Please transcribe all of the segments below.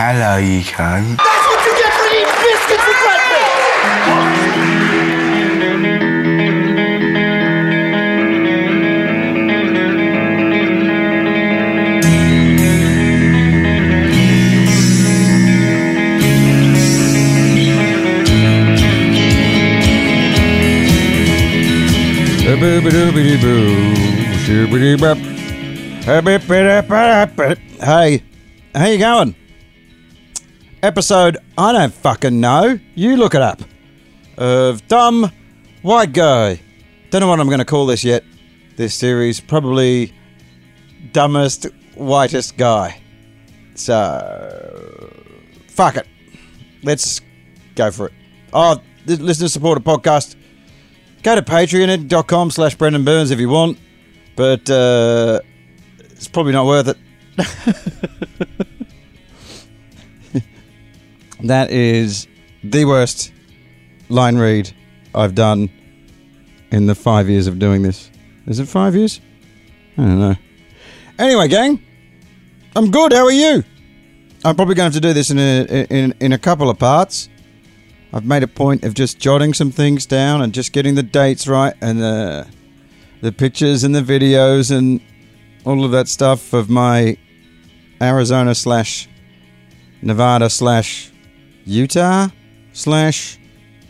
Hello, you cunt. That's what you get for eating biscuits for breakfast! Hey, how you going? Episode I don't fucking know. You look it up. Of dumb white guy. Don't know what I'm going to call this yet. This series probably dumbest whitest guy. So fuck it. Let's go for it. Oh, listener supported podcast. Go to patreon.com slash Brendan Burns if you want. But uh, it's probably not worth it. that is the worst line read I've done in the five years of doing this. Is it five years? I don't know. Anyway, gang, I'm good. How are you? I'm probably going to have to do this in a in in a couple of parts. I've made a point of just jotting some things down and just getting the dates right and the the pictures and the videos and all of that stuff of my Arizona slash Nevada slash Utah slash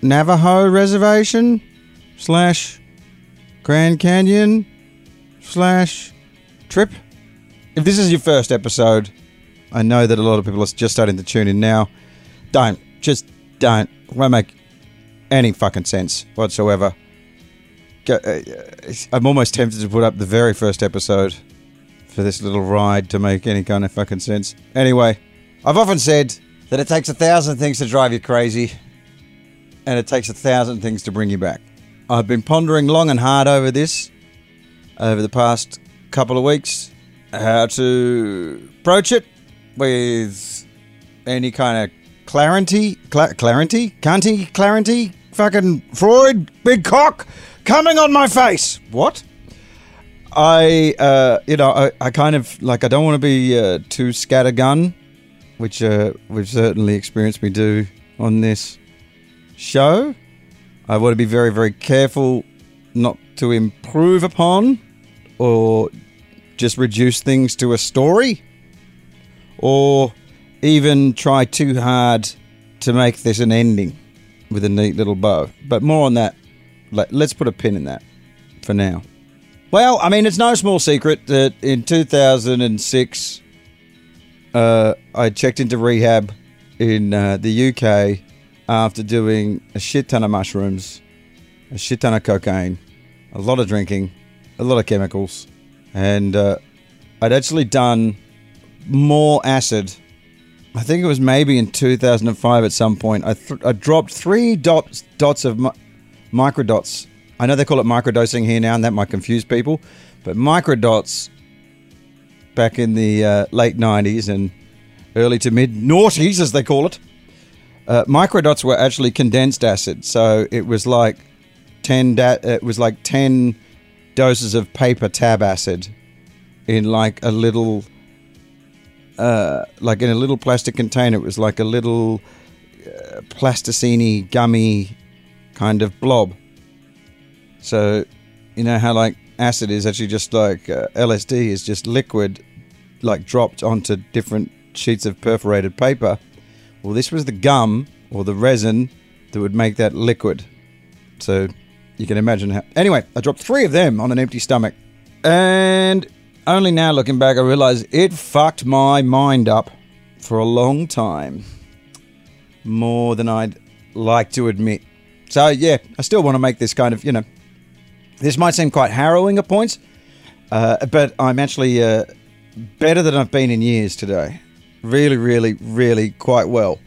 Navajo reservation slash Grand Canyon slash trip. If this is your first episode, I know that a lot of people are just starting to tune in now. Don't. Just don't. Won't make any fucking sense whatsoever. Uh, I'm almost tempted to put up the very first episode for this little ride to make any kind of fucking sense. Anyway, I've often said that it takes a thousand things to drive you crazy, and it takes a thousand things to bring you back. I've been pondering long and hard over this over the past couple of weeks, how to approach it with any kind of clarity, cla- clarity, cunty, clarity, fucking Freud, big cock, coming on my face. What? I, uh, you know, I, I kind of like I don't want to be uh, too scattergun, which uh, we've certainly experienced me do on this show. I want to be very, very careful not to improve upon or just reduce things to a story or even try too hard to make this an ending with a neat little bow. But more on that. Let, let's put a pin in that for now. Well, I mean, it's no small secret that in 2006, uh, I checked into rehab in uh, the UK after doing a shit ton of mushrooms, a shit ton of cocaine, a lot of drinking, a lot of chemicals, and uh, I'd actually done more acid. I think it was maybe in 2005 at some point. I, th- I dropped three dots, dots of mi- microdots. I know they call it microdosing here now, and that might confuse people, but microdots back in the uh, late 90s and early to mid noughties, as they call it. Uh, microdots were actually condensed acid, so it was like 10 da- it was like 10 doses of paper tab acid in like a little uh, like in a little plastic container. It was like a little uh, plasticine gummy kind of blob. So, you know how like acid is actually just like uh, LSD is just liquid, like dropped onto different sheets of perforated paper. Well, this was the gum or the resin that would make that liquid. So you can imagine how. Anyway, I dropped three of them on an empty stomach. And only now looking back, I realize it fucked my mind up for a long time. More than I'd like to admit. So, yeah, I still want to make this kind of, you know, this might seem quite harrowing at points, uh, but I'm actually uh, better than I've been in years today. Really, really, really quite well.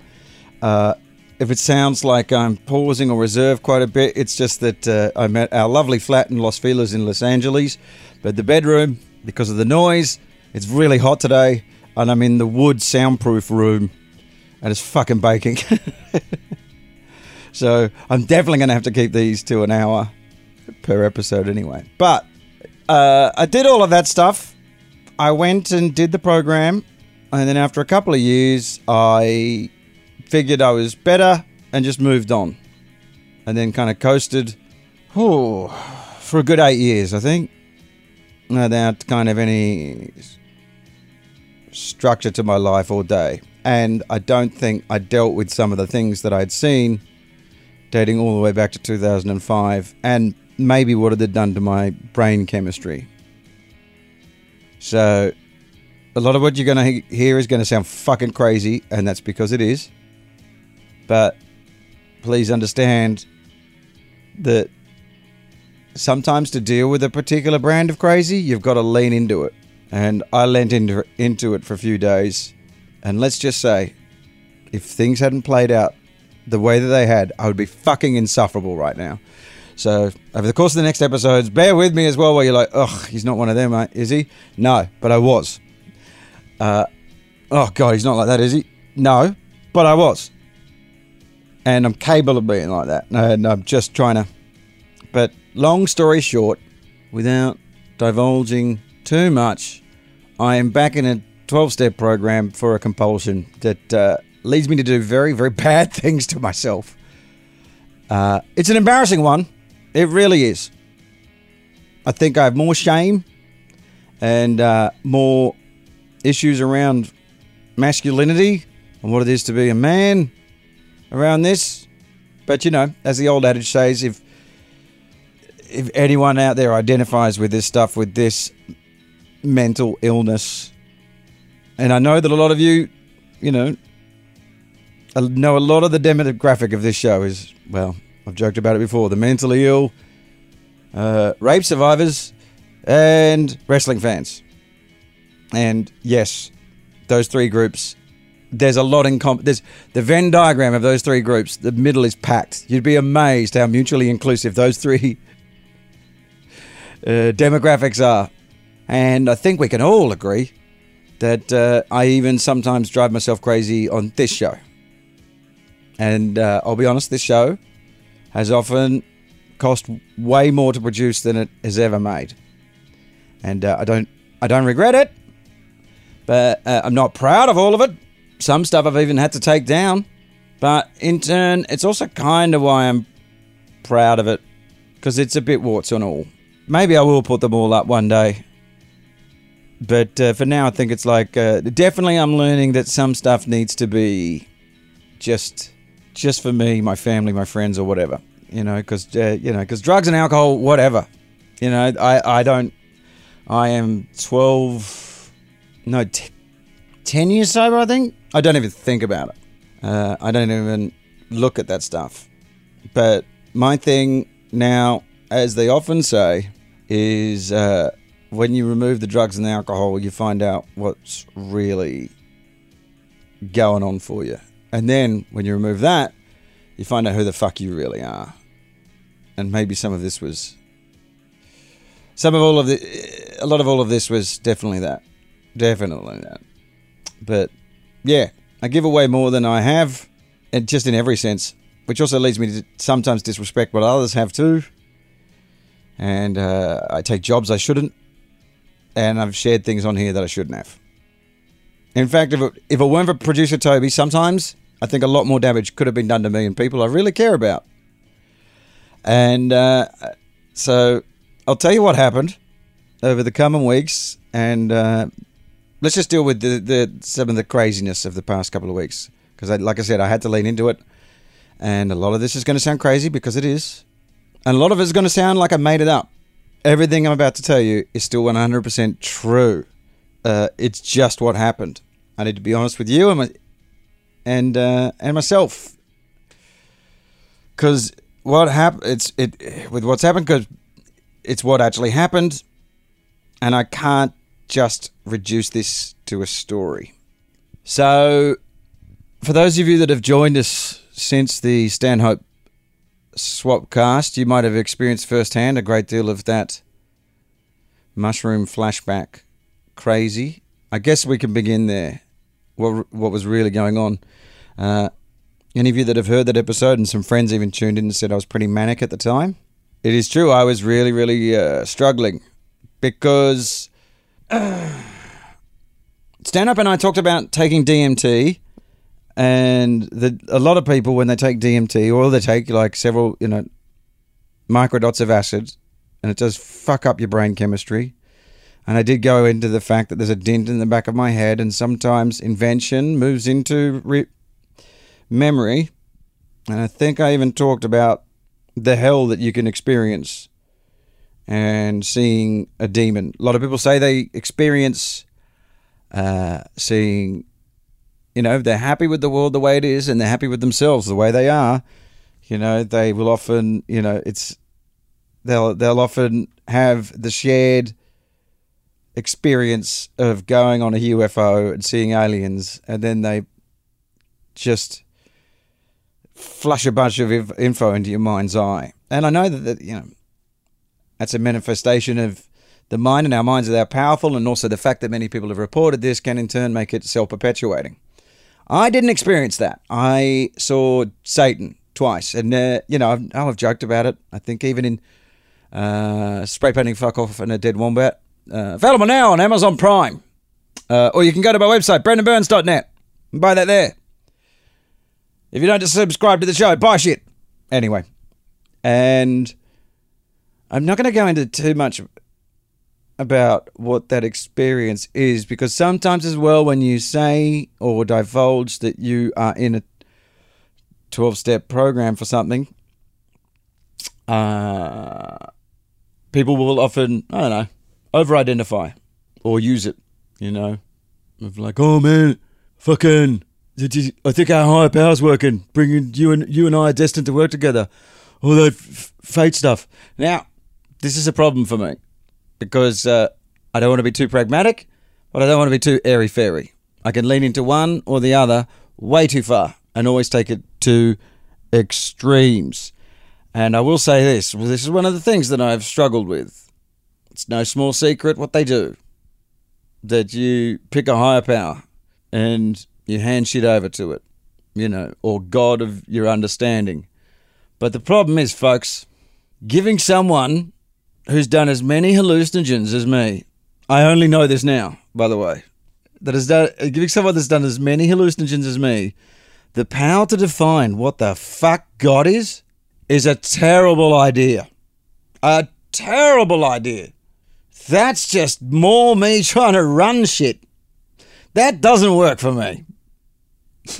Uh, if it sounds like I'm pausing or reserved quite a bit, it's just that uh, I'm at our lovely flat in Los Feliz in Los Angeles, but the bedroom, because of the noise, it's really hot today, and I'm in the wood soundproof room, and it's fucking baking. so I'm definitely going to have to keep these to an hour per episode anyway. But uh, I did all of that stuff. I went and did the program And then after a couple of years, I figured I was better and just moved on. And then kind of coasted oh, for a good eight years, I think, without kind of any structure to my life all day. And I don't think I dealt with some of the things that I'd seen dating all the way back to 2005 and maybe what it had done to my brain chemistry. So, a lot of what you're going to hear is going to sound fucking crazy, and that's because it is. But please understand that sometimes to deal with a particular brand of crazy, you've got to lean into it. And I leant into, into it for a few days. And let's just say, if things hadn't played out the way that they had, I would be fucking insufferable right now. So over the course of the next episodes, bear with me as well. Where you're like, ugh, he's not one of them, mate, is he? No, but I was. Uh, oh god, he's not like that, is he? No, but I was, and I'm capable of being like that. And I'm just trying to. But long story short, without divulging too much, I am back in a 12-step program for a compulsion that uh, leads me to do very, very bad things to myself. Uh, it's an embarrassing one. It really is. I think I have more shame and uh, more issues around masculinity and what it is to be a man around this. But you know, as the old adage says, if if anyone out there identifies with this stuff, with this mental illness, and I know that a lot of you, you know, I know a lot of the demographic of this show is well, I've joked about it before the mentally ill, uh, rape survivors, and wrestling fans. And yes, those three groups, there's a lot in comp. There's the Venn diagram of those three groups. The middle is packed. You'd be amazed how mutually inclusive those three uh, demographics are. And I think we can all agree that uh, I even sometimes drive myself crazy on this show. And uh, I'll be honest, this show has often cost way more to produce than it has ever made, and uh, I don't I don't regret it, but uh, I'm not proud of all of it. Some stuff I've even had to take down, but in turn, it's also kind of why I'm proud of it because it's a bit warts and all. Maybe I will put them all up one day. But uh, for now, I think it's like uh, definitely I'm learning that some stuff needs to be just just for me, my family, my friends, or whatever. You know, because uh, you know, because drugs and alcohol, whatever. You know, I I don't. I am twelve, no, t- ten years sober. I think I don't even think about it. Uh, I don't even look at that stuff. But my thing now, as they often say, is uh, when you remove the drugs and the alcohol, you find out what's really going on for you. And then when you remove that, you find out who the fuck you really are. And maybe some of this was. Some of all of the. A lot of all of this was definitely that. Definitely that. But yeah, I give away more than I have, and just in every sense, which also leads me to sometimes disrespect what others have too. And uh, I take jobs I shouldn't, and I've shared things on here that I shouldn't have. In fact, if it, if it weren't for producer Toby, sometimes I think a lot more damage could have been done to me and people I really care about. And uh, so I'll tell you what happened over the coming weeks, and uh, let's just deal with the, the some of the craziness of the past couple of weeks. Because, like I said, I had to lean into it, and a lot of this is going to sound crazy because it is, and a lot of it is going to sound like I made it up. Everything I'm about to tell you is still 100% true. Uh, it's just what happened. I need to be honest with you and uh, and myself. Because what happened it's it with what's happened because it's what actually happened and i can't just reduce this to a story. So for those of you that have joined us since the stanhope swapcast you might have experienced firsthand a great deal of that mushroom flashback crazy. I guess we can begin there what what was really going on. Uh, any of you that have heard that episode, and some friends even tuned in and said I was pretty manic at the time. It is true. I was really, really uh, struggling because uh, Stanhope and I talked about taking DMT, and the, a lot of people when they take DMT or they take like several, you know, microdots of acid, and it does fuck up your brain chemistry. And I did go into the fact that there's a dent in the back of my head, and sometimes invention moves into re- memory. And I think I even talked about the hell that you can experience and seeing a demon. A lot of people say they experience uh, seeing, you know, they're happy with the world the way it is and they're happy with themselves the way they are. You know, they will often, you know, it's they'll they'll often have the shared experience of going on a UFO and seeing aliens, and then they just flush a bunch of info into your mind's eye. And I know that, that you know that's a manifestation of the mind, and our minds are that powerful, and also the fact that many people have reported this can in turn make it self perpetuating. I didn't experience that. I saw Satan twice, and uh, you know I've, I've joked about it. I think even in uh, spray painting fuck off and a dead wombat. Uh, available now on Amazon Prime. Uh, or you can go to my website, brendanburns.net, and buy that there. If you don't just subscribe to the show, buy shit. Anyway, and I'm not going to go into too much about what that experience is because sometimes, as well, when you say or divulge that you are in a 12 step program for something, uh, people will often, I don't know, over identify or use it, you know, of like, oh man, fucking, I think our higher power's working, bringing you and you and I are destined to work together. All that f- fate stuff. Now, this is a problem for me because uh, I don't want to be too pragmatic, but I don't want to be too airy fairy. I can lean into one or the other way too far and always take it to extremes. And I will say this this is one of the things that I've struggled with. It's no small secret what they do. That you pick a higher power and you hand shit over to it, you know, or God of your understanding. But the problem is, folks, giving someone who's done as many hallucinogens as me, I only know this now, by the way, that has done, giving someone that's done as many hallucinogens as me, the power to define what the fuck God is, is a terrible idea. A terrible idea. That's just more me trying to run shit. That doesn't work for me.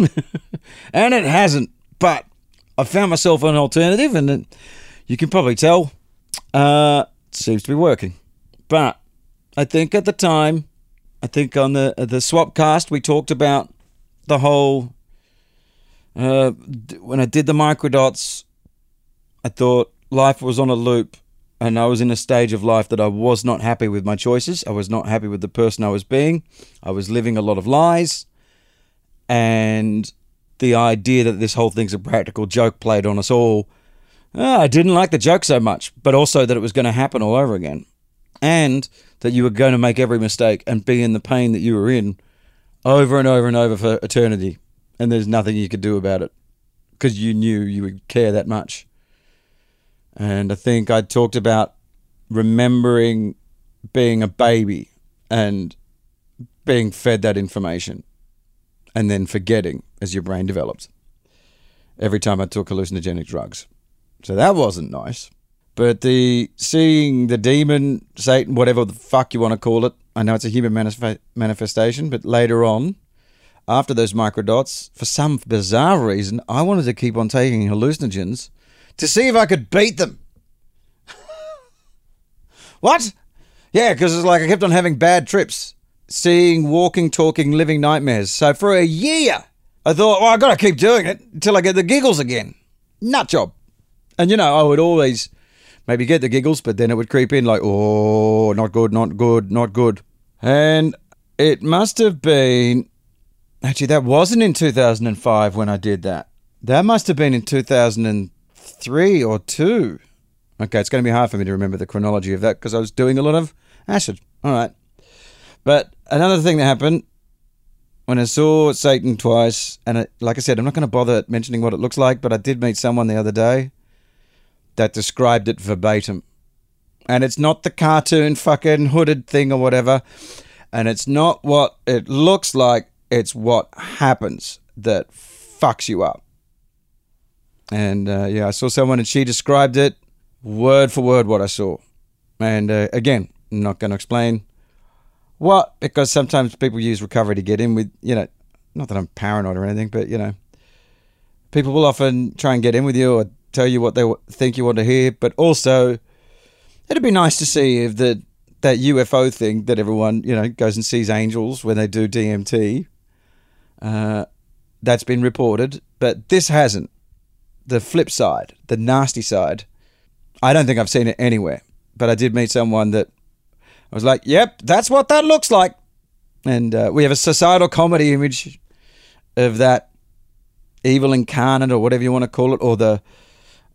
and it hasn't. But I found myself an alternative, and you can probably tell uh, it seems to be working. But I think at the time, I think on the the swap cast we talked about the whole. Uh, when I did the microdots, I thought life was on a loop and I was in a stage of life that I was not happy with my choices. I was not happy with the person I was being. I was living a lot of lies. And the idea that this whole thing's a practical joke played on us all, uh, I didn't like the joke so much, but also that it was going to happen all over again. And that you were going to make every mistake and be in the pain that you were in over and over and over for eternity. And there's nothing you could do about it because you knew you would care that much. And I think I talked about remembering being a baby and being fed that information and then forgetting as your brain develops every time I took hallucinogenic drugs. So that wasn't nice. But the seeing the demon, Satan, whatever the fuck you want to call it, I know it's a human manif- manifestation, but later on, after those microdots, for some bizarre reason, I wanted to keep on taking hallucinogens to see if I could beat them. what? Yeah, because it's like I kept on having bad trips, seeing walking, talking, living nightmares. So for a year, I thought, well, i got to keep doing it until I get the giggles again. Nut job. And you know, I would always maybe get the giggles, but then it would creep in like, oh, not good, not good, not good. And it must have been, actually, that wasn't in 2005 when I did that. That must have been in 2003 or 2. Okay, it's going to be hard for me to remember the chronology of that because I was doing a lot of acid. All right. But another thing that happened when I saw Satan twice, and it, like I said, I'm not going to bother mentioning what it looks like, but I did meet someone the other day that described it verbatim. And it's not the cartoon fucking hooded thing or whatever. And it's not what it looks like, it's what happens that fucks you up. And uh, yeah, I saw someone and she described it word for word what I saw. And uh, again, I'm not going to explain what, because sometimes people use recovery to get in with, you know, not that I'm paranoid or anything, but, you know, people will often try and get in with you or tell you what they think you want to hear. But also, it'd be nice to see if the, that UFO thing that everyone, you know, goes and sees angels when they do DMT, uh, that's been reported, but this hasn't. The flip side, the nasty side, I don't think I've seen it anywhere. But I did meet someone that I was like, yep, that's what that looks like. And uh, we have a societal comedy image of that evil incarnate or whatever you want to call it, or the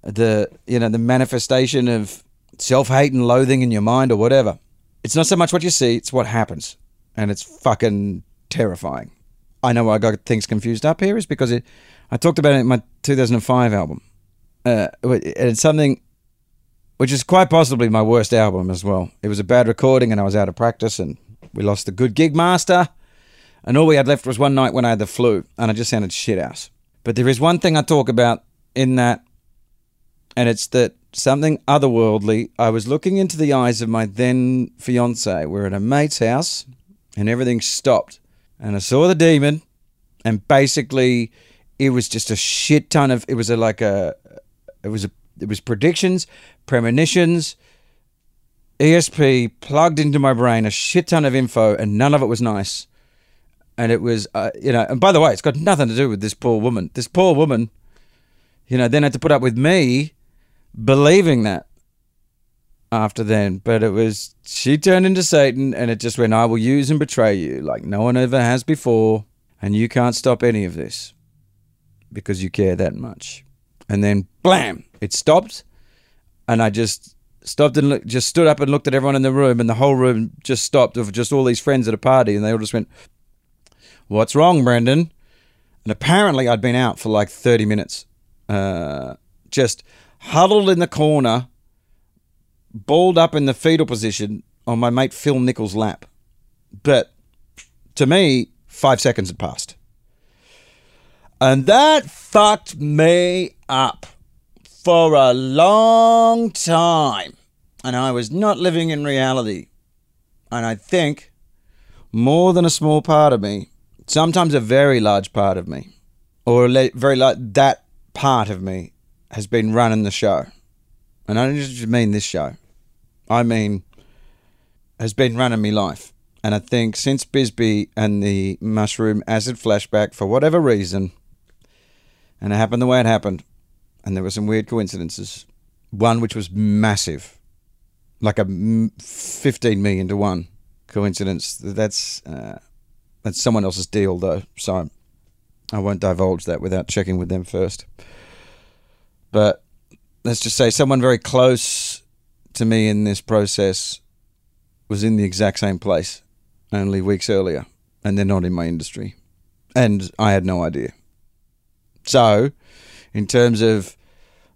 the you know the manifestation of self hate and loathing in your mind or whatever. It's not so much what you see; it's what happens, and it's fucking terrifying. I know why I got things confused up here is because it, I talked about it in my 2005 album. Uh, it's something which is quite possibly my worst album as well. It was a bad recording and I was out of practice and we lost a good gig master. And all we had left was one night when I had the flu and I just sounded shit house. But there is one thing I talk about in that, and it's that something otherworldly. I was looking into the eyes of my then fiance. We're at a mate's house and everything stopped. And I saw the demon and basically it was just a shit ton of, it was a, like a, it was a, it was predictions, premonitions, ESP plugged into my brain, a shit ton of info, and none of it was nice. And it was, uh, you know, and by the way, it's got nothing to do with this poor woman. This poor woman, you know, then had to put up with me believing that after then. But it was, she turned into Satan, and it just went, I will use and betray you like no one ever has before, and you can't stop any of this because you care that much. And then, blam, it stopped and I just stopped and look, just stood up and looked at everyone in the room, and the whole room just stopped of just all these friends at a party, and they all just went, "What's wrong, Brendan?" And apparently, I'd been out for like thirty minutes, uh, just huddled in the corner, balled up in the fetal position on my mate Phil Nichol's lap. But to me, five seconds had passed. And that fucked me up for a long time. And I was not living in reality. And I think more than a small part of me, sometimes a very large part of me, or a very like that part of me has been running the show. And I don't just mean this show. I mean has been running me life. And I think since Bisbee and the mushroom acid flashback, for whatever reason, and it happened the way it happened, and there were some weird coincidences. One which was massive, like a 15 million to one coincidence. That's uh, that's someone else's deal though, so I won't divulge that without checking with them first. But let's just say someone very close to me in this process was in the exact same place only weeks earlier, and they're not in my industry, and I had no idea. So, in terms of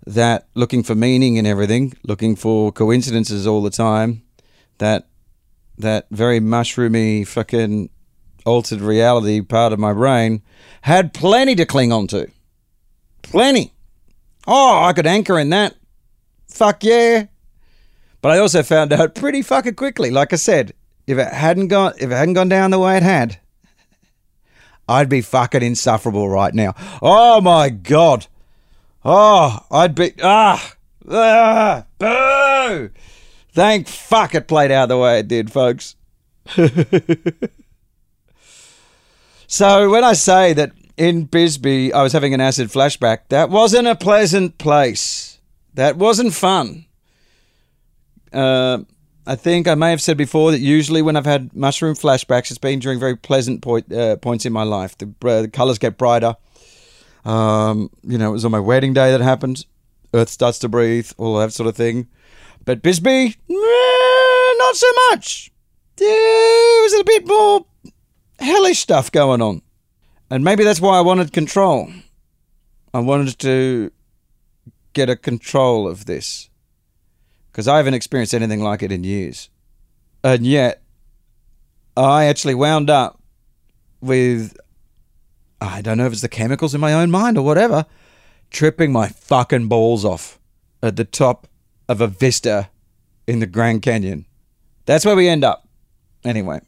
that looking for meaning in everything, looking for coincidences all the time, that that very mushroomy fucking altered reality part of my brain had plenty to cling on to. Plenty. Oh, I could anchor in that. Fuck yeah. But I also found out pretty fucking quickly, like I said, if it hadn't gone if it hadn't gone down the way it had, I'd be fucking insufferable right now. Oh my god. Oh, I'd be ah ah boo. Thank fuck it played out the way it did, folks. so when I say that in Bisbee I was having an acid flashback, that wasn't a pleasant place. That wasn't fun. Uh, I think I may have said before that usually when I've had mushroom flashbacks, it's been during very pleasant point, uh, points in my life. The, uh, the colors get brighter. Um, you know, it was on my wedding day that happened. Earth starts to breathe, all that sort of thing. But Bisbee, not so much. There was a bit more hellish stuff going on. And maybe that's why I wanted control. I wanted to get a control of this because I haven't experienced anything like it in years. And yet, I actually wound up with I don't know if it's the chemicals in my own mind or whatever, tripping my fucking balls off at the top of a vista in the Grand Canyon. That's where we end up. Anyway,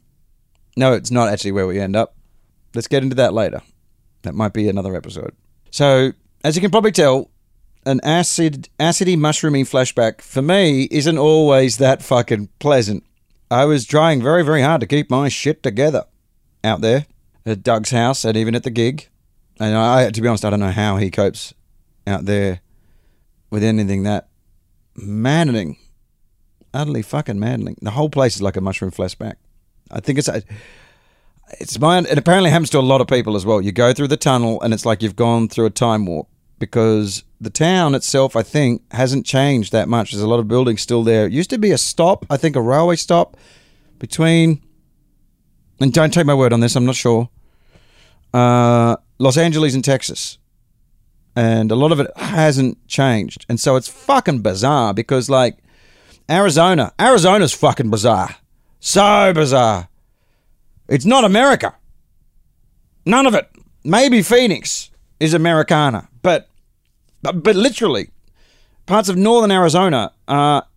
no, it's not actually where we end up. Let's get into that later. That might be another episode. So, as you can probably tell, an acid, acidy, mushroomy flashback for me isn't always that fucking pleasant. I was trying very, very hard to keep my shit together out there at Doug's house and even at the gig. And I, to be honest, I don't know how he copes out there with anything that maddening, utterly fucking maddening. The whole place is like a mushroom flashback. I think it's it's mine. It apparently happens to a lot of people as well. You go through the tunnel and it's like you've gone through a time warp because the town itself, I think, hasn't changed that much. There's a lot of buildings still there. It used to be a stop, I think, a railway stop between, and don't take my word on this, I'm not sure, uh, Los Angeles and Texas. And a lot of it hasn't changed. And so it's fucking bizarre because, like, Arizona, Arizona's fucking bizarre. So bizarre. It's not America. None of it. Maybe Phoenix is Americana, but but, but literally, parts of northern Arizona are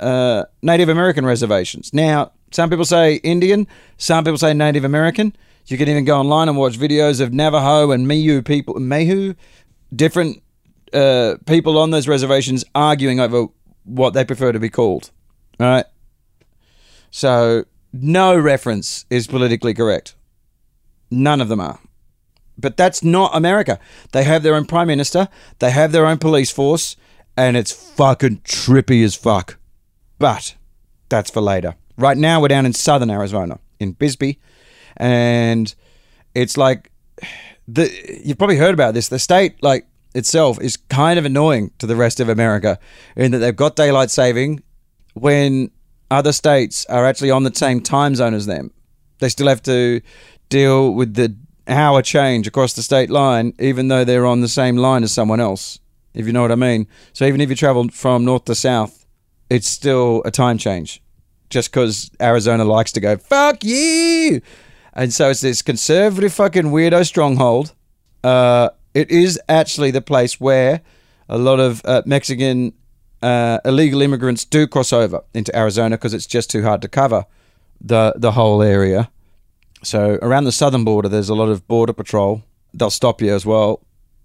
uh, Native American reservations. Now, some people say Indian, some people say Native American. You can even go online and watch videos of Navajo and Miu people, Mehu, different uh, people on those reservations arguing over what they prefer to be called. All right. So no reference is politically correct. None of them are. But that's not America. They have their own prime minister, they have their own police force, and it's fucking trippy as fuck. But that's for later. Right now, we're down in southern Arizona, in Bisbee, and it's like the you've probably heard about this. The state, like itself, is kind of annoying to the rest of America in that they've got daylight saving when other states are actually on the same time zone as them. They still have to deal with the hour change across the state line, even though they're on the same line as someone else, if you know what I mean. So even if you travel from north to south, it's still a time change just because Arizona likes to go, fuck you. And so it's this conservative fucking weirdo stronghold. Uh, it is actually the place where a lot of uh, Mexican uh, illegal immigrants do cross over into Arizona because it's just too hard to cover the the whole area. So around the southern border, there's a lot of border patrol. They'll stop you as well.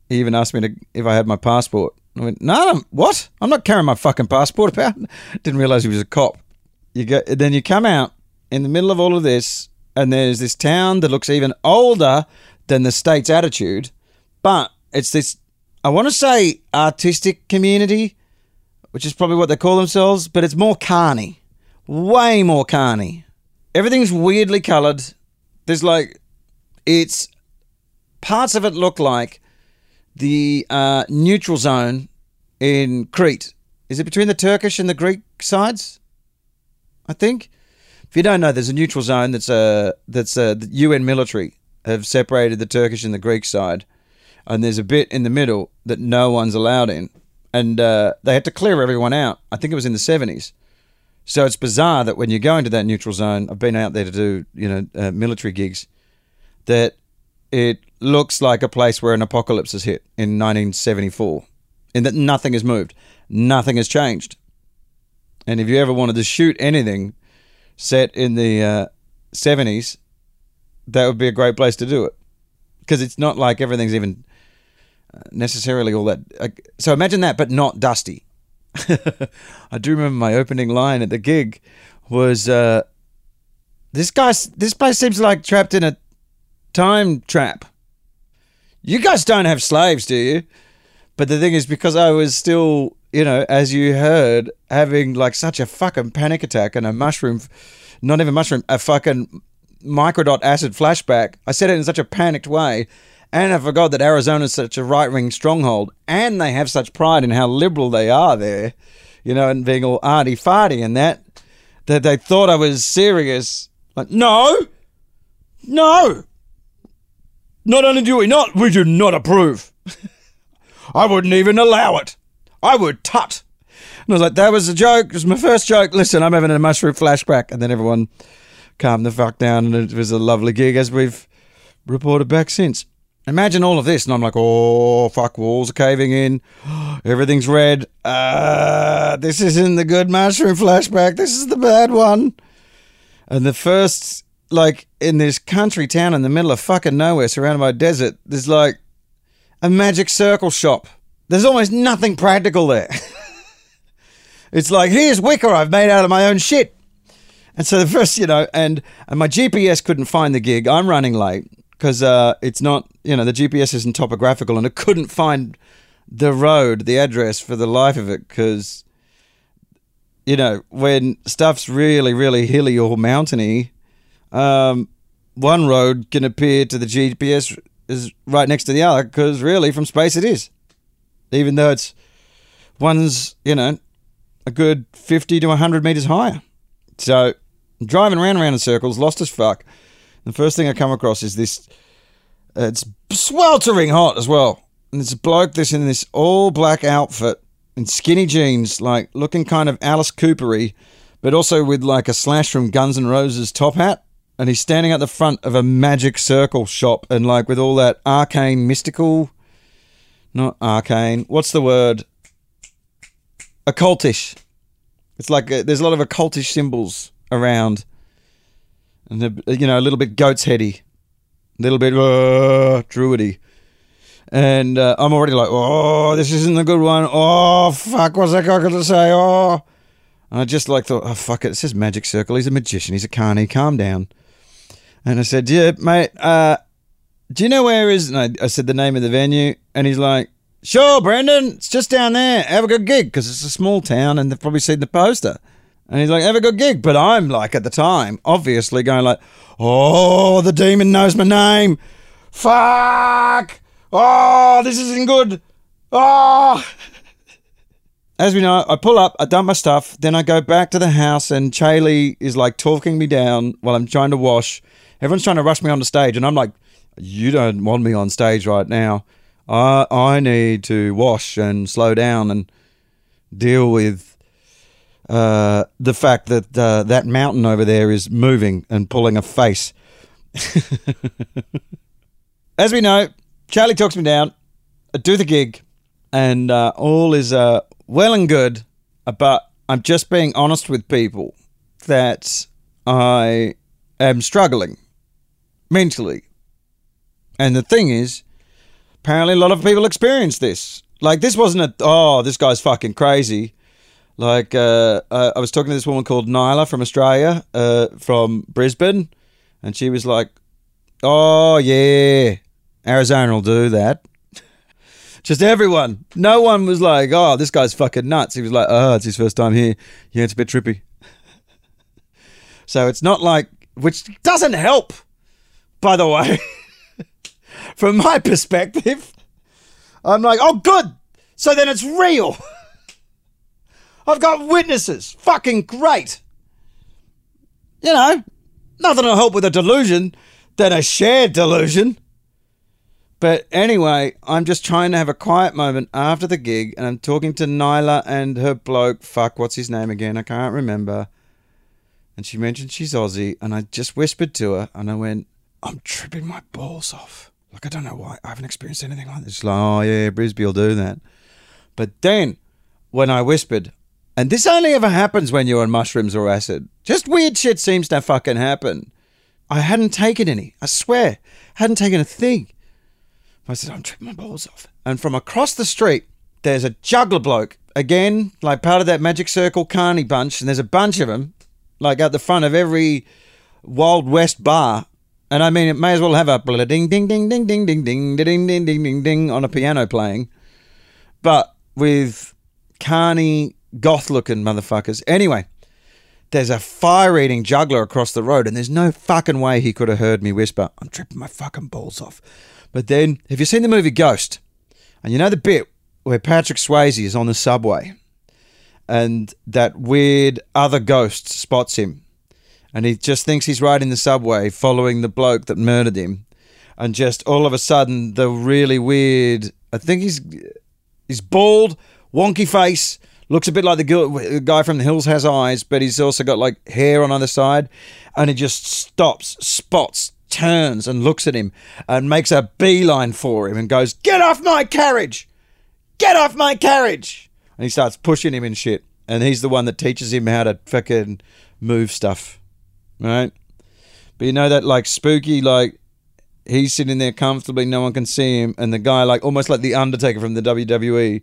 He even asked me to, if I had my passport. I went, no, I'm, what? I'm not carrying my fucking passport about. Didn't realize he was a cop. You go, then you come out in the middle of all of this, and there's this town that looks even older than the state's attitude, but it's this, I want to say, artistic community, which is probably what they call themselves, but it's more carny. Way more carny. Everything's weirdly coloured. There's like, it's parts of it look like the uh, neutral zone in Crete. Is it between the Turkish and the Greek sides? I think. If you don't know, there's a neutral zone that's a that's uh, the UN military have separated the Turkish and the Greek side, and there's a bit in the middle that no one's allowed in, and uh, they had to clear everyone out. I think it was in the 70s. So it's bizarre that when you go into that neutral zone, I've been out there to do you know uh, military gigs, that it looks like a place where an apocalypse has hit in 1974, in that nothing has moved, nothing has changed. And if you ever wanted to shoot anything set in the uh, 70s, that would be a great place to do it. Because it's not like everything's even uh, necessarily all that. So imagine that, but not dusty. I do remember my opening line at the gig was uh, this guy, this place seems like trapped in a time trap. You guys don't have slaves, do you? But the thing is, because I was still, you know, as you heard, having like such a fucking panic attack and a mushroom, not even mushroom, a fucking microdot acid flashback, I said it in such a panicked way. And I forgot that Arizona is such a right wing stronghold, and they have such pride in how liberal they are there, you know, and being all arty farty and that, that they thought I was serious. Like, no, no, not only do we not, we do not approve. I wouldn't even allow it. I would tut. And I was like, that was a joke. It was my first joke. Listen, I'm having a mushroom flashback. And then everyone calmed the fuck down, and it was a lovely gig, as we've reported back since. Imagine all of this, and I'm like, oh, fuck, walls are caving in. Everything's red. Uh, this isn't the good mushroom flashback. This is the bad one. And the first, like, in this country town in the middle of fucking nowhere, surrounded by desert, there's like a magic circle shop. There's almost nothing practical there. it's like, here's wicker I've made out of my own shit. And so the first, you know, and, and my GPS couldn't find the gig. I'm running late because uh, it's not, you know, the GPS isn't topographical and it couldn't find the road, the address for the life of it because, you know, when stuff's really, really hilly or mountainy, um, one road can appear to the GPS is right next to the other because really from space it is. Even though it's one's, you know, a good 50 to 100 meters higher. So driving around around in circles, lost as fuck. The first thing I come across is this. Uh, it's sweltering hot as well, and there's a bloke that's in this all black outfit in skinny jeans, like looking kind of Alice Coopery, but also with like a slash from Guns N' Roses top hat. And he's standing at the front of a magic circle shop, and like with all that arcane, mystical, not arcane. What's the word? Occultish. It's like uh there's a lot of occultish symbols around, and the, you know a little bit goat's heady, a little bit uh, druidy, and uh, I'm already like, oh, this isn't a good one. Oh fuck, what's that guy going to say? Oh, and I just like thought, oh fuck it, it says magic circle. He's a magician. He's a carny. Calm down. And I said, yeah, mate. Uh, do you know where is? And I, I said the name of the venue, and he's like, sure, Brendan, it's just down there. Have a good gig because it's a small town, and they've probably seen the poster. And he's like, have a good gig. But I'm like, at the time, obviously going like, oh, the demon knows my name. Fuck. Oh, this isn't good. Oh. As we know, I pull up, I dump my stuff, then I go back to the house, and Charlie is like talking me down while I'm trying to wash. Everyone's trying to rush me on the stage, and I'm like, you don't want me on stage right now. I I need to wash and slow down and deal with uh, the fact that uh, that mountain over there is moving and pulling a face. As we know, Charlie talks me down. I do the gig, and uh, all is uh, well and good. But I'm just being honest with people that I am struggling mentally. And the thing is, apparently a lot of people experience this. Like this wasn't a oh this guy's fucking crazy. Like uh, uh, I was talking to this woman called Nyla from Australia, uh, from Brisbane, and she was like, "Oh yeah, Arizona will do that." Just everyone. No one was like, "Oh, this guy's fucking nuts." He was like, "Oh, it's his first time here. Yeah, it's a bit trippy." so it's not like, which doesn't help, by the way. From my perspective, I'm like, "Oh, good. So then it's real." I've got witnesses. Fucking great. You know, nothing will help with a delusion than a shared delusion. But anyway, I'm just trying to have a quiet moment after the gig, and I'm talking to Nyla and her bloke. Fuck, what's his name again? I can't remember. And she mentioned she's Aussie, and I just whispered to her, and I went, I'm tripping my balls off. Like, I don't know why. I haven't experienced anything like this. She's like, oh, yeah, Bisbee will do that. But then, when I whispered, and this only ever happens when you're on mushrooms or acid. Just weird shit seems to fucking happen. I hadn't taken any. I swear. Hadn't taken a thing. I said, I'm tripping my balls off. And from across the street, there's a juggler bloke. Again, like part of that Magic Circle Carney bunch. And there's a bunch of them, like at the front of every Wild West bar. And I mean, it may as well have a ding, ding, ding, ding, ding, ding, ding, ding, ding, ding, ding, ding ding on a piano playing. But with carny, goth looking motherfuckers. Anyway, there's a fire eating juggler across the road, and there's no fucking way he could have heard me whisper, I'm tripping my fucking balls off. But then, have you seen the movie Ghost? And you know the bit where Patrick Swayze is on the subway and that weird other ghost spots him and he just thinks he's riding the subway following the bloke that murdered him and just all of a sudden the really weird I think he's he's bald, wonky face, Looks a bit like the, guy from the Hills has eyes, but he's also got like hair on either side. And he just stops, spots, turns, and looks at him and makes a beeline for him and goes, Get off my carriage! Get off my carriage! And he starts pushing him and shit. And he's the one that teaches him how to fucking move stuff. Right? But you know that like spooky, like he's sitting there comfortably, no one can see him, and the guy like almost like the Undertaker from the WWE,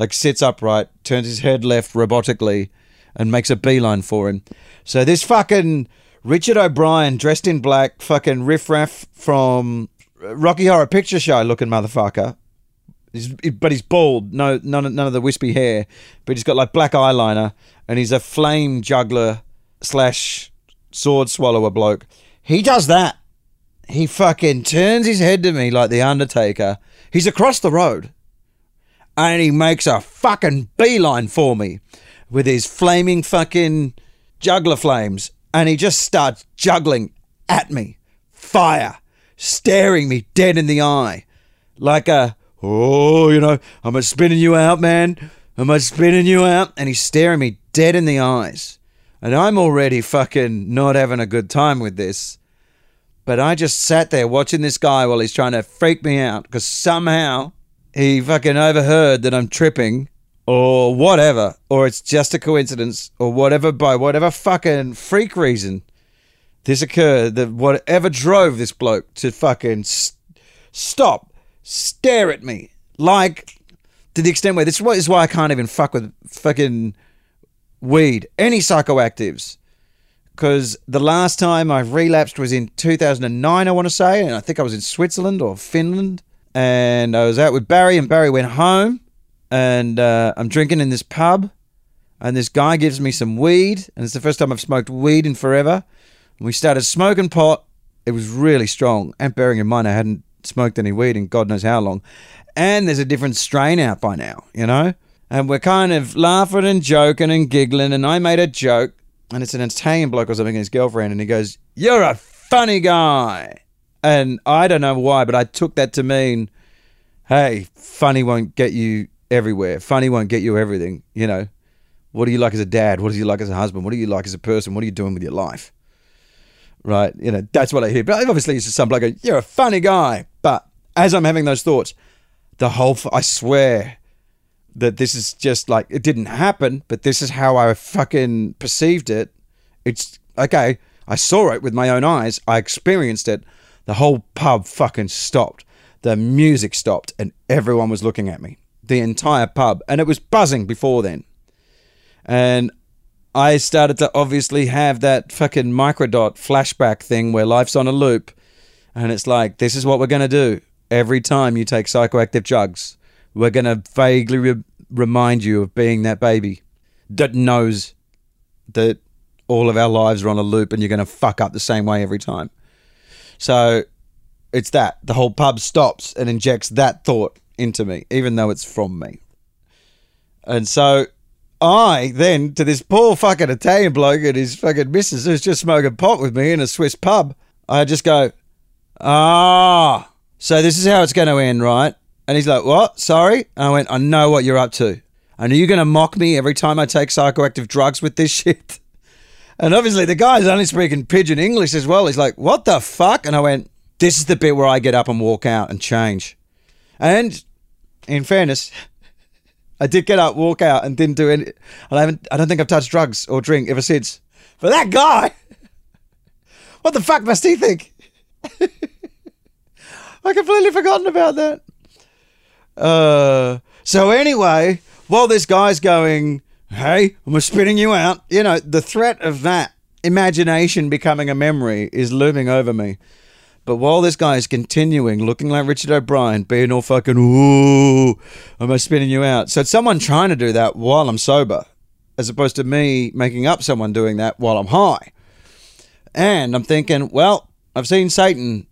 like sits upright, turns his head left robotically, and makes a beeline for him. So this fucking Richard O'Brien dressed in black, fucking riffraff from Rocky Horror Picture Show looking motherfucker. He's, but he's bald, no none none of the wispy hair, but he's got like black eyeliner, and he's a flame juggler slash sword swallower bloke. He does that. He fucking turns his head to me like the Undertaker. He's across the road. And he makes a fucking beeline for me with his flaming fucking juggler flames. And he just starts juggling at me. Fire. Staring me dead in the eye. Like a, oh, you know, am I spinning you out, man? Am I spinning you out? And he's staring me dead in the eyes. And I'm already fucking not having a good time with this. But I just sat there watching this guy while he's trying to freak me out because somehow he fucking overheard that I'm tripping or whatever, or it's just a coincidence or whatever, by whatever fucking freak reason this occurred, that whatever drove this bloke to fucking s- stop, stare at me, like to the extent where this is why I can't even fuck with fucking weed, any psychoactives. Because the last time I relapsed was in 2009, I want to say, and I think I was in Switzerland or Finland. And I was out with Barry, and Barry went home, and uh, I'm drinking in this pub, and this guy gives me some weed, and it's the first time I've smoked weed in forever. And we started smoking pot. It was really strong, and bearing in mind I hadn't smoked any weed in God knows how long. And there's a different strain out by now, you know? And we're kind of laughing and joking and giggling, and I made a joke and it's an Italian bloke or something and his girlfriend, and he goes, "You're a funny guy," and I don't know why, but I took that to mean, "Hey, funny won't get you everywhere. Funny won't get you everything." You know, what do you like as a dad? What do you like as a husband? What do you like as a person? What are you doing with your life? Right? You know, that's what I hear. But obviously, it's just some bloke going, "You're a funny guy," but as I'm having those thoughts, the whole, f- I swear, that this is just like it didn't happen, but this is how I fucking perceived it. It's okay. I saw it with my own eyes. I experienced it. The whole pub fucking stopped. The music stopped, and everyone was looking at me. The entire pub, and it was buzzing before then. And I started to obviously have that fucking microdot flashback thing where life's on a loop, and it's like this is what we're gonna do every time you take psychoactive drugs we're going to vaguely re- remind you of being that baby that knows that all of our lives are on a loop and you're going to fuck up the same way every time. So it's that. The whole pub stops and injects that thought into me, even though it's from me. And so I then, to this poor fucking Italian bloke and his fucking missus who's just smoking pot with me in a Swiss pub, I just go, ah, so this is how it's going to end, right? And he's like, What? Sorry? And I went, I know what you're up to. And are you going to mock me every time I take psychoactive drugs with this shit? And obviously, the guy's only speaking pidgin English as well. He's like, What the fuck? And I went, This is the bit where I get up and walk out and change. And in fairness, I did get up, walk out, and didn't do any. And I haven't. I don't think I've touched drugs or drink ever since. But that guy, what the fuck must he think? I completely forgotten about that. Uh, so anyway, while this guy's going, hey, I'm spitting you out, you know, the threat of that imagination becoming a memory is looming over me. But while this guy is continuing looking like Richard O'Brien, being all fucking, ooh, am I spinning you out? So it's someone trying to do that while I'm sober, as opposed to me making up someone doing that while I'm high. And I'm thinking, well, I've seen Satan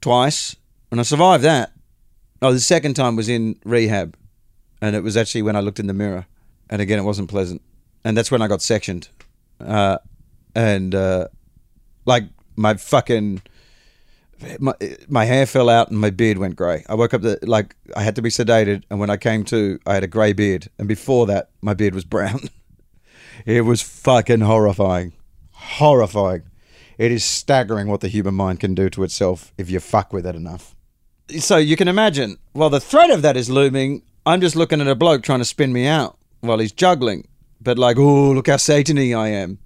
twice, and I survived that. Oh, the second time was in rehab, and it was actually when I looked in the mirror, and again it wasn't pleasant, and that's when I got sectioned, uh, and uh, like my fucking my, my hair fell out and my beard went grey. I woke up the, like I had to be sedated, and when I came to, I had a grey beard, and before that, my beard was brown. it was fucking horrifying, horrifying. It is staggering what the human mind can do to itself if you fuck with it enough. So you can imagine, while the threat of that is looming, I'm just looking at a bloke trying to spin me out while he's juggling, but like, oh, look how satany I am.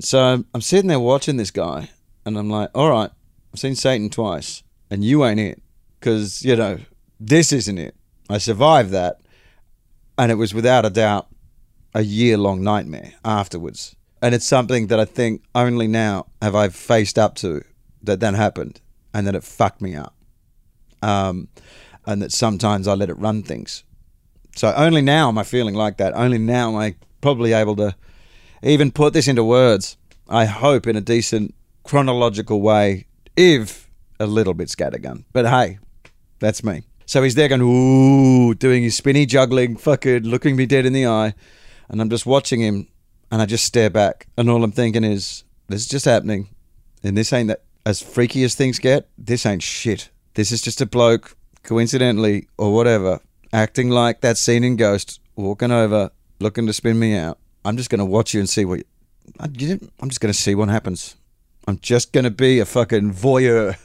So I'm, I'm sitting there watching this guy, and I'm like, all right, I've seen Satan twice, and you ain't it. Because, you know, this isn't it. I survived that, and it was without a doubt a year long nightmare afterwards. And it's something that I think only now have I faced up to that that happened and that it fucked me up. Um, and that sometimes I let it run things. So only now am I feeling like that. Only now am I probably able to even put this into words. I hope in a decent chronological way, if a little bit scattergun. But hey, that's me. So he's there going, ooh, doing his spinny juggling, fucking looking me dead in the eye. And I'm just watching him and I just stare back. And all I'm thinking is, this is just happening. And this ain't that, as freaky as things get, this ain't shit. This is just a bloke, coincidentally or whatever, acting like that scene in Ghost, walking over, looking to spin me out. I'm just going to watch you and see what. I, I'm just going to see what happens. I'm just going to be a fucking voyeur,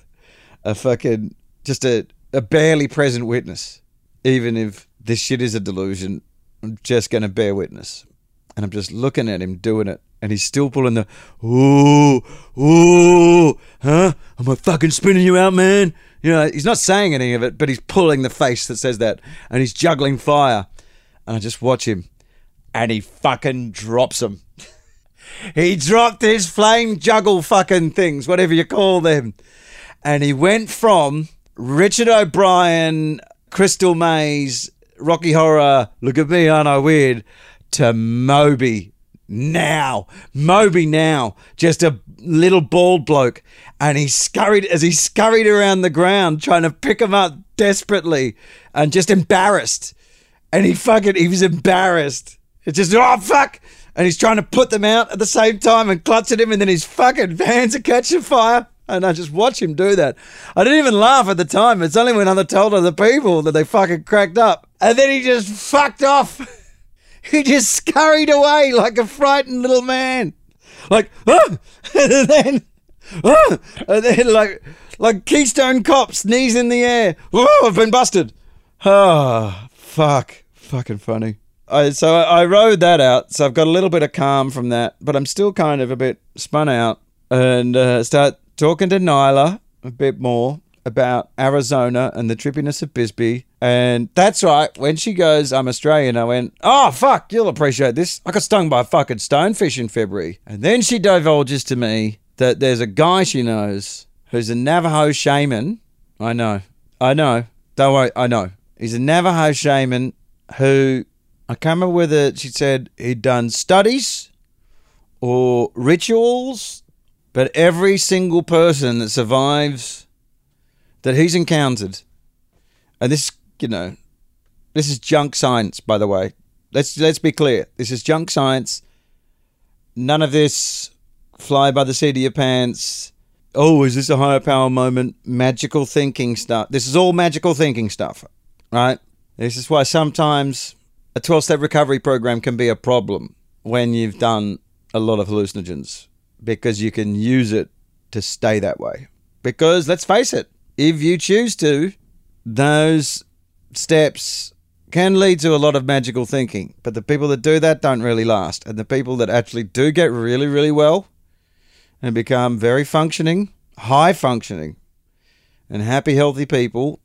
a fucking just a, a barely present witness. Even if this shit is a delusion, I'm just going to bear witness. And I'm just looking at him doing it. And he's still pulling the, ooh, ooh, huh? Am I fucking spinning you out, man? You know, he's not saying any of it, but he's pulling the face that says that. And he's juggling fire. And I just watch him. And he fucking drops him. he dropped his flame juggle fucking things, whatever you call them. And he went from Richard O'Brien, Crystal Maze, Rocky Horror, Look at Me, Aren't I Weird, to Moby now. Moby now. Just a little bald bloke. And he scurried, as he scurried around the ground, trying to pick him up desperately and just embarrassed. And he fucking, he was embarrassed. It's just, oh, fuck. And he's trying to put them out at the same time and clutch at him. And then his fucking hands are catching fire. And I just watch him do that. I didn't even laugh at the time. It's only when I told other people that they fucking cracked up. And then he just fucked off. he just scurried away like a frightened little man. Like, ah! and then, ah! like, like Keystone Cops, knees in the air. Oh, I've been busted. Ah, oh, fuck. Fucking funny. I, so I, I rode that out. So I've got a little bit of calm from that, but I'm still kind of a bit spun out and uh, start talking to Nyla a bit more about Arizona and the trippiness of Bisbee. And that's right. When she goes, I'm Australian, I went, oh, fuck, you'll appreciate this. I got stung by a fucking stonefish in February. And then she divulges to me that there's a guy she knows who's a Navajo shaman. I know. I know. Don't worry. I know. He's a Navajo shaman who, I can't remember whether she said he'd done studies or rituals, but every single person that survives that he's encountered, and this, you know, this is junk science, by the way. Let's let's be clear. This is junk science. None of this fly by the seat of your pants. Oh, is this a higher power moment? Magical thinking stuff. This is all magical thinking stuff, right? This is why sometimes a 12 step recovery program can be a problem when you've done a lot of hallucinogens because you can use it to stay that way. Because let's face it, if you choose to, those steps can lead to a lot of magical thinking. But the people that do that don't really last. And the people that actually do get really, really well and become very functioning, high functioning, and happy, healthy people,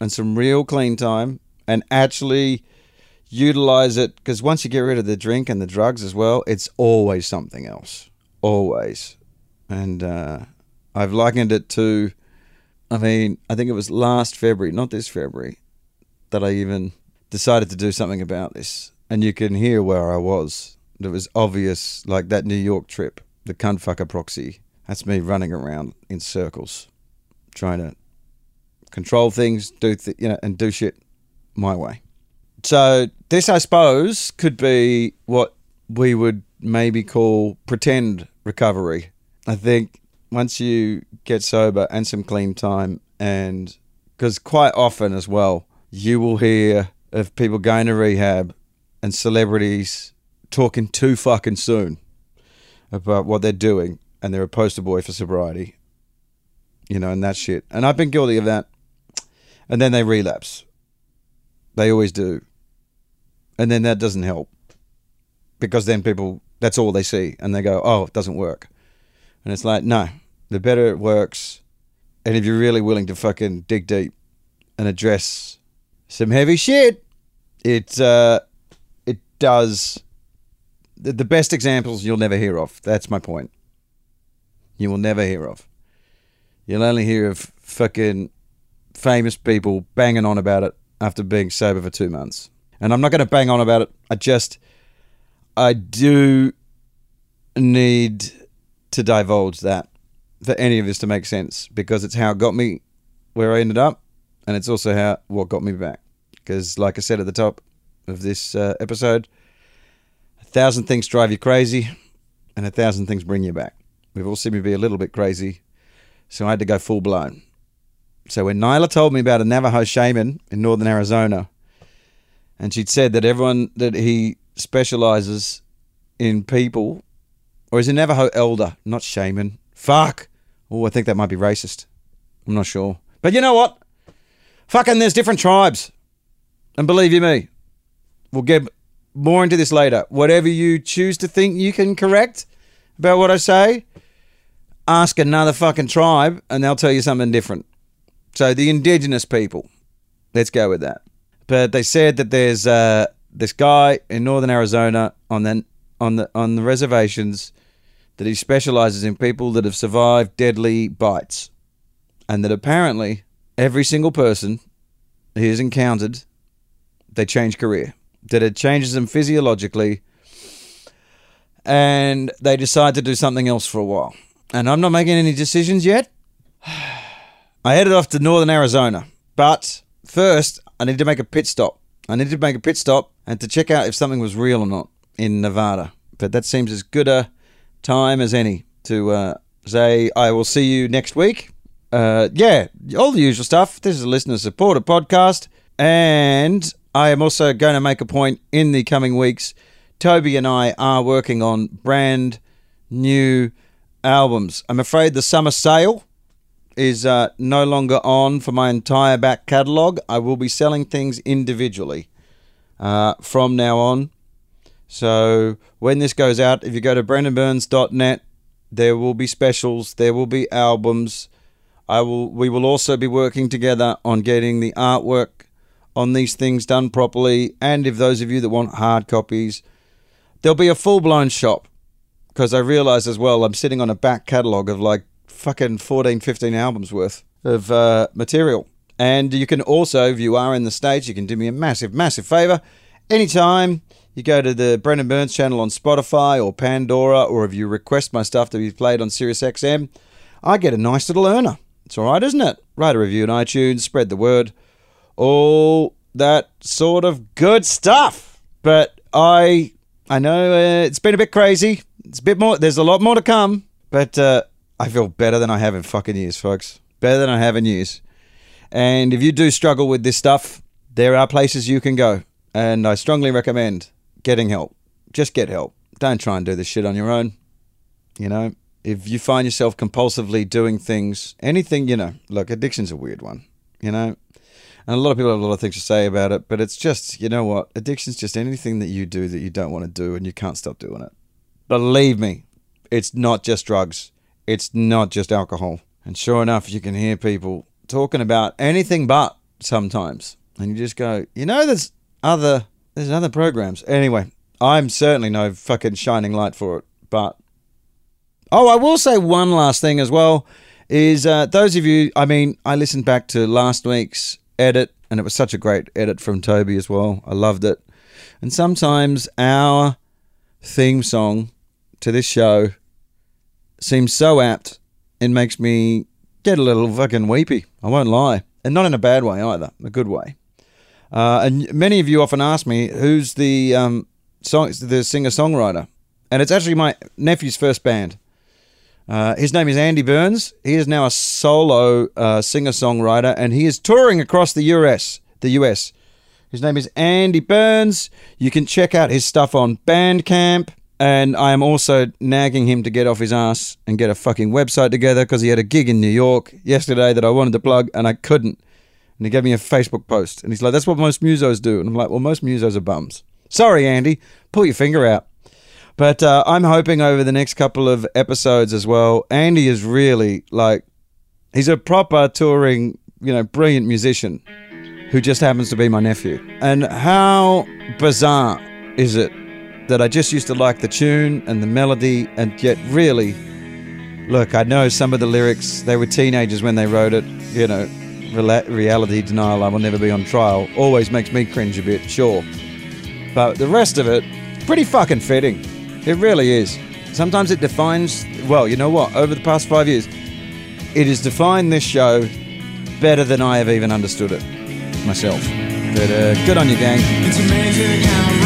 and some real clean time, and actually utilize it. Because once you get rid of the drink and the drugs as well, it's always something else. Always. And uh, I've likened it to I mean, I think it was last February, not this February, that I even decided to do something about this. And you can hear where I was. It was obvious, like that New York trip, the cuntfucker proxy. That's me running around in circles, trying to control things, do th- you know, and do shit my way. So this, I suppose, could be what we would maybe call pretend recovery. I think once you get sober and some clean time, and because quite often as well, you will hear of people going to rehab and celebrities talking too fucking soon about what they're doing, and they're a poster boy for sobriety. You know, and that shit. And I've been guilty of that. And then they relapse. They always do. And then that doesn't help. Because then people, that's all they see. And they go, oh, it doesn't work. And it's like, no, the better it works. And if you're really willing to fucking dig deep and address some heavy shit, it, uh, it does. The, the best examples you'll never hear of. That's my point. You will never hear of. You'll only hear of fucking famous people banging on about it after being sober for two months. And I'm not going to bang on about it. I just, I do need to divulge that for any of this to make sense because it's how it got me where I ended up, and it's also how what got me back. Because, like I said at the top of this uh, episode, a thousand things drive you crazy, and a thousand things bring you back. We've all seen me be a little bit crazy, so I had to go full blown. So when Nyla told me about a Navajo shaman in northern Arizona, and she'd said that everyone that he specializes in people, or is a Navajo elder, not shaman. Fuck. Oh, I think that might be racist. I'm not sure. But you know what? Fucking there's different tribes. And believe you me, we'll get more into this later. Whatever you choose to think you can correct about what I say, ask another fucking tribe and they'll tell you something different. So the indigenous people, let's go with that. But they said that there's uh, this guy in northern Arizona on the on the on the reservations that he specializes in people that have survived deadly bites, and that apparently every single person he has encountered, they change career. That it changes them physiologically, and they decide to do something else for a while. And I'm not making any decisions yet. I headed off to northern Arizona, but first I need to make a pit stop. I need to make a pit stop and to check out if something was real or not in Nevada. But that seems as good a time as any to uh, say I will see you next week. Uh, yeah, all the usual stuff. This is a listener supported podcast, and I am also going to make a point in the coming weeks. Toby and I are working on brand new albums. I'm afraid the summer sale is uh, no longer on for my entire back catalogue. I will be selling things individually uh, from now on. So when this goes out, if you go to brendonburns.net, there will be specials, there will be albums. I will. We will also be working together on getting the artwork on these things done properly. And if those of you that want hard copies, there'll be a full blown shop because I realize as well I'm sitting on a back catalogue of like fucking 14, 15 albums worth of uh, material. And you can also, if you are in the States, you can do me a massive, massive favor. Anytime you go to the Brendon Burns channel on Spotify or Pandora, or if you request my stuff to be played on SiriusXM, I get a nice little earner. It's all right, isn't it? Write a review on iTunes, spread the word, all that sort of good stuff. But I, I know uh, it's been a bit crazy. It's a bit more. There's a lot more to come, but uh, I feel better than I have in fucking years, folks. Better than I have in years. And if you do struggle with this stuff, there are places you can go. And I strongly recommend getting help. Just get help. Don't try and do this shit on your own. You know, if you find yourself compulsively doing things, anything, you know, look, addiction's a weird one, you know. And a lot of people have a lot of things to say about it, but it's just, you know what? Addiction's just anything that you do that you don't want to do and you can't stop doing it. Believe me, it's not just drugs it's not just alcohol. And sure enough, you can hear people talking about anything but sometimes. And you just go, you know, there's other there's other programs. Anyway, I'm certainly no fucking shining light for it. But oh, I will say one last thing as well is uh, those of you. I mean, I listened back to last week's edit, and it was such a great edit from Toby as well. I loved it. And sometimes our theme song to this show seems so apt, it makes me get a little fucking weepy. I won't lie. And not in a bad way either, a good way. Uh, and many of you often ask me who's the um, song, the singer songwriter, and it's actually my nephew's first band. Uh, his name is Andy Burns. He is now a solo uh, singer songwriter, and he is touring across the US. The US. His name is Andy Burns. You can check out his stuff on Bandcamp. And I am also nagging him to get off his ass and get a fucking website together because he had a gig in New York yesterday that I wanted to plug and I couldn't. And he gave me a Facebook post. And he's like, that's what most musos do. And I'm like, well, most musos are bums. Sorry, Andy. Pull your finger out. But uh, I'm hoping over the next couple of episodes as well. Andy is really like, he's a proper touring, you know, brilliant musician who just happens to be my nephew. And how bizarre is it that I just used to like the tune and the melody, and yet really, look, I know some of the lyrics, they were teenagers when they wrote it, you know, reality denial, I will never be on trial, always makes me cringe a bit, sure. But the rest of it, pretty fucking fitting. It really is. Sometimes it defines, well, you know what? Over the past five years, it has defined this show better than I have even understood it myself. But uh, good on you, gang.